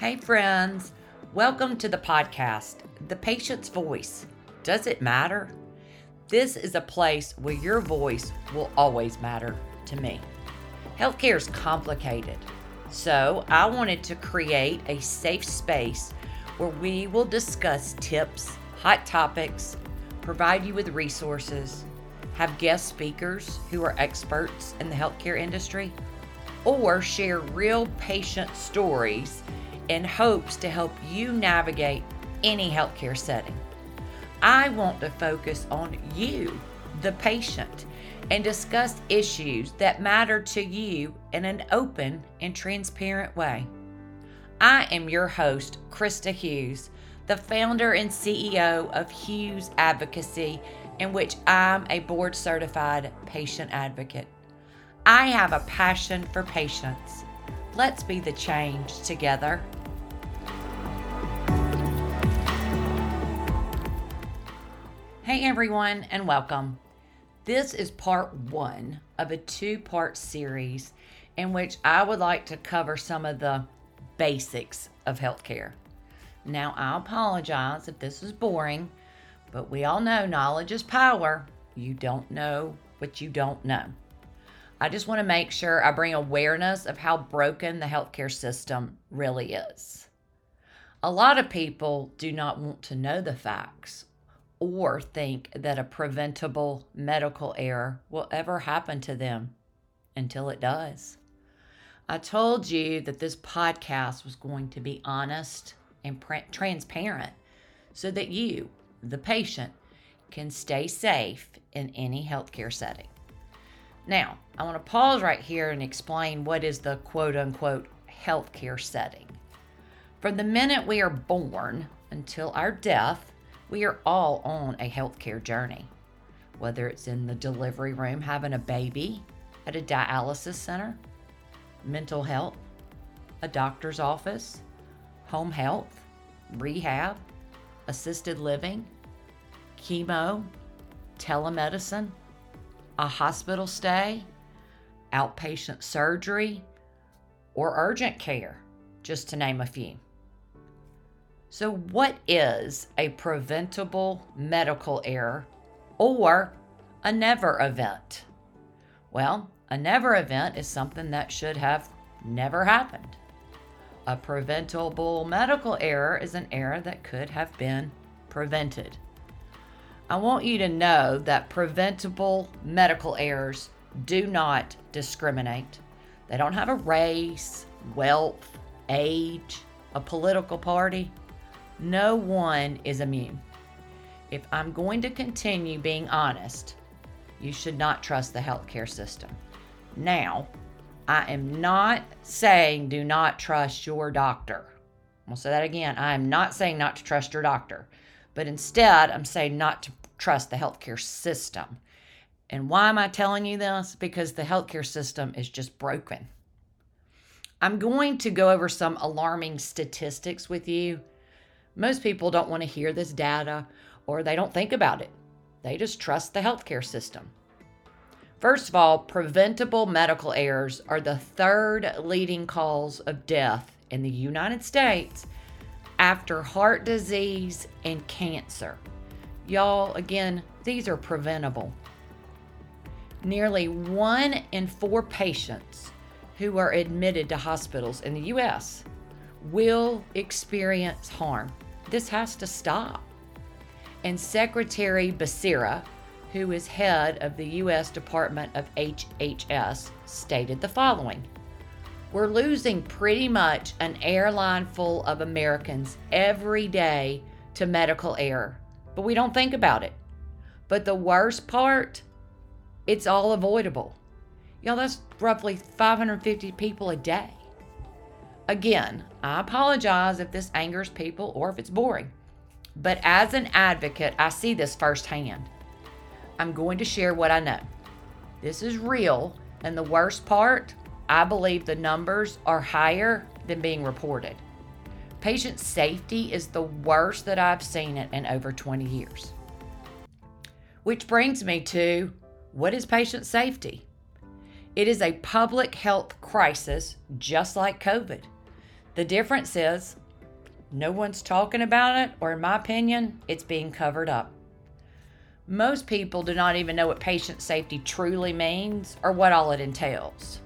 Hey, friends. Welcome to the podcast, The Patient's Voice. Does it matter? This is a place where your voice will always matter to me. Healthcare is complicated, so I wanted to create a safe space where we will discuss tips, hot topics, provide you with resources, have guest speakers who are experts in the healthcare industry, or share real patient stories in hopes to help you navigate any healthcare setting. I want to focus on you, the patient, and discuss issues that matter to you in an open and transparent way. I am your host, Krista Hughes, the founder and CEO of Hughes Advocacy, in which I'm a board certified patient advocate. I have a passion for patients. Let's be the change together. Hey everyone, and welcome. This is part one of a two part series in which I would like to cover some of the basics of healthcare. Now, I apologize if this is boring, but we all know knowledge is power. You don't know what you don't know. I just want to make sure I bring awareness of how broken the healthcare system really is. A lot of people do not want to know the facts or think that a preventable medical error will ever happen to them until it does. I told you that this podcast was going to be honest and transparent so that you, the patient, can stay safe in any healthcare setting. Now, I want to pause right here and explain what is the quote unquote healthcare setting. From the minute we are born until our death, we are all on a healthcare journey, whether it's in the delivery room having a baby, at a dialysis center, mental health, a doctor's office, home health, rehab, assisted living, chemo, telemedicine, a hospital stay, outpatient surgery, or urgent care, just to name a few. So, what is a preventable medical error or a never event? Well, a never event is something that should have never happened. A preventable medical error is an error that could have been prevented. I want you to know that preventable medical errors do not discriminate. They don't have a race, wealth, age, a political party, no one is immune. If I'm going to continue being honest, you should not trust the healthcare system. Now, I am not saying do not trust your doctor. I'll say that again. I am not saying not to trust your doctor, but instead, I'm saying not to trust the healthcare system. And why am I telling you this? Because the healthcare system is just broken. I'm going to go over some alarming statistics with you most people don't want to hear this data or they don't think about it. They just trust the healthcare system. First of all, preventable medical errors are the third leading cause of death in the United States after heart disease and cancer. Y'all, again, these are preventable. Nearly one in four patients who are admitted to hospitals in the U.S will experience harm. This has to stop. And Secretary Becerra, who is head of the U.S. Department of HHS, stated the following We're losing pretty much an airline full of Americans every day to medical error, but we don't think about it. But the worst part, it's all avoidable. Y'all, that's roughly 550 people a day. Again, I apologize if this angers people or if it's boring, but as an advocate, I see this firsthand. I'm going to share what I know. This is real, and the worst part, I believe the numbers are higher than being reported. Patient safety is the worst that I've seen it in over 20 years. Which brings me to what is patient safety? It is a public health crisis just like COVID. The difference is no one's talking about it, or in my opinion, it's being covered up. Most people do not even know what patient safety truly means or what all it entails.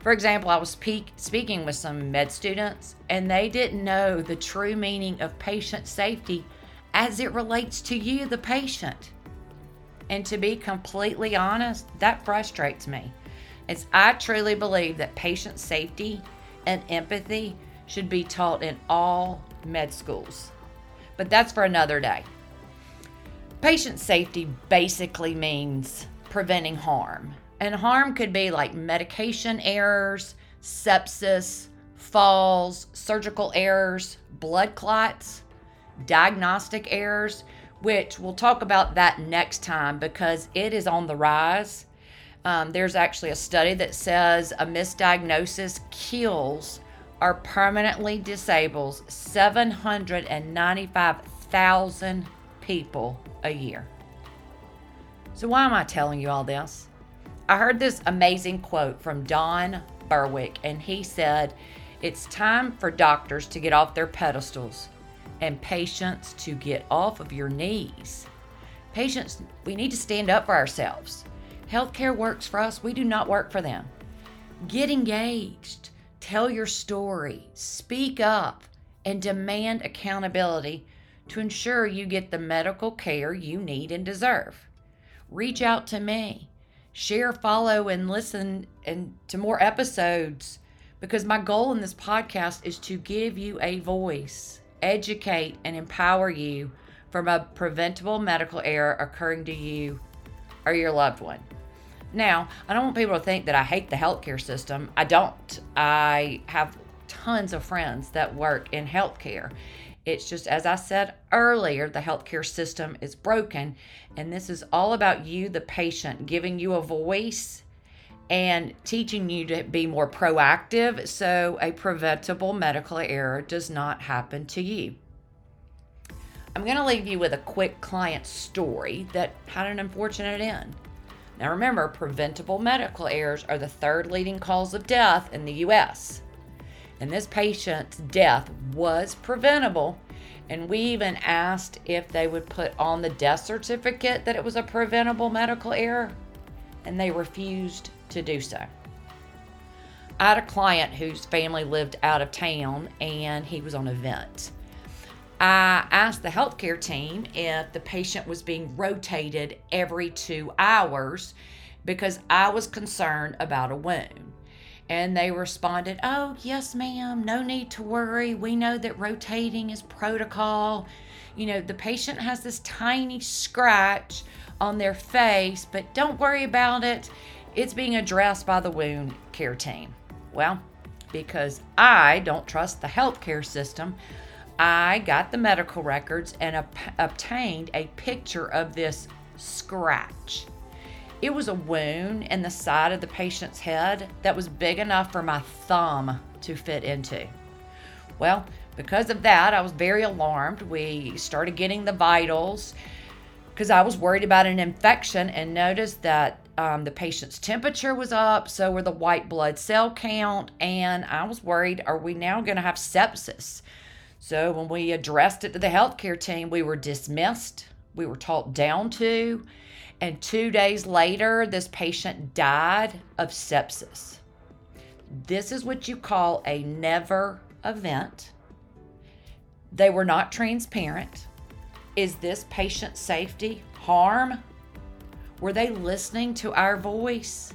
For example, I was speak, speaking with some med students, and they didn't know the true meaning of patient safety as it relates to you, the patient. And to be completely honest, that frustrates me, as I truly believe that patient safety and empathy should be taught in all med schools. But that's for another day. Patient safety basically means preventing harm. And harm could be like medication errors, sepsis, falls, surgical errors, blood clots, diagnostic errors, which we'll talk about that next time because it is on the rise. Um, there's actually a study that says a misdiagnosis kills or permanently disables 795,000 people a year. So, why am I telling you all this? I heard this amazing quote from Don Berwick, and he said, It's time for doctors to get off their pedestals and patients to get off of your knees. Patients, we need to stand up for ourselves. Healthcare works for us, we do not work for them. Get engaged, tell your story, speak up, and demand accountability to ensure you get the medical care you need and deserve. Reach out to me. Share, follow, and listen and to more episodes because my goal in this podcast is to give you a voice, educate, and empower you from a preventable medical error occurring to you or your loved one. Now, I don't want people to think that I hate the healthcare system. I don't. I have tons of friends that work in healthcare. It's just, as I said earlier, the healthcare system is broken. And this is all about you, the patient, giving you a voice and teaching you to be more proactive so a preventable medical error does not happen to you. I'm going to leave you with a quick client story that had an unfortunate end. Now, remember, preventable medical errors are the third leading cause of death in the U.S and this patient's death was preventable. And we even asked if they would put on the death certificate that it was a preventable medical error, and they refused to do so. I had a client whose family lived out of town and he was on a vent. I asked the healthcare team if the patient was being rotated every two hours because I was concerned about a wound. And they responded, Oh, yes, ma'am, no need to worry. We know that rotating is protocol. You know, the patient has this tiny scratch on their face, but don't worry about it. It's being addressed by the wound care team. Well, because I don't trust the healthcare system, I got the medical records and ob- obtained a picture of this scratch. It was a wound in the side of the patient's head that was big enough for my thumb to fit into. Well, because of that, I was very alarmed. We started getting the vitals because I was worried about an infection and noticed that um, the patient's temperature was up, so were the white blood cell count, and I was worried are we now going to have sepsis? So when we addressed it to the healthcare team, we were dismissed, we were talked down to, and two days later, this patient died of sepsis. This is what you call a never event. They were not transparent. Is this patient safety harm? Were they listening to our voice?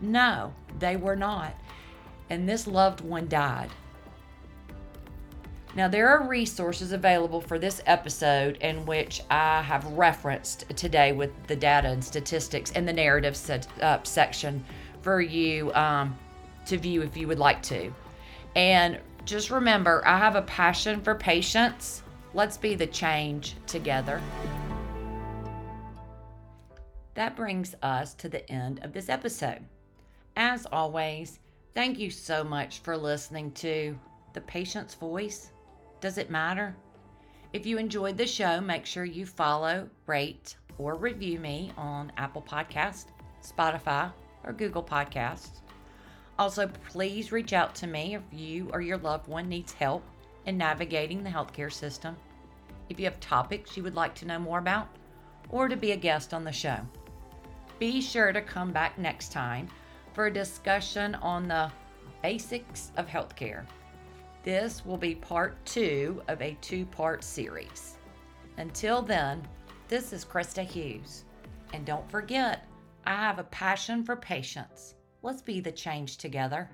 No, they were not. And this loved one died. Now, there are resources available for this episode in which I have referenced today with the data and statistics in the narrative set, uh, section for you um, to view if you would like to. And just remember, I have a passion for patients. Let's be the change together. That brings us to the end of this episode. As always, thank you so much for listening to The Patient's Voice does it matter? If you enjoyed the show, make sure you follow, rate, or review me on Apple Podcast, Spotify, or Google Podcasts. Also, please reach out to me if you or your loved one needs help in navigating the healthcare system. If you have topics you would like to know more about, or to be a guest on the show. Be sure to come back next time for a discussion on the basics of healthcare. This will be part two of a two part series. Until then, this is Krista Hughes. And don't forget, I have a passion for patients. Let's be the change together.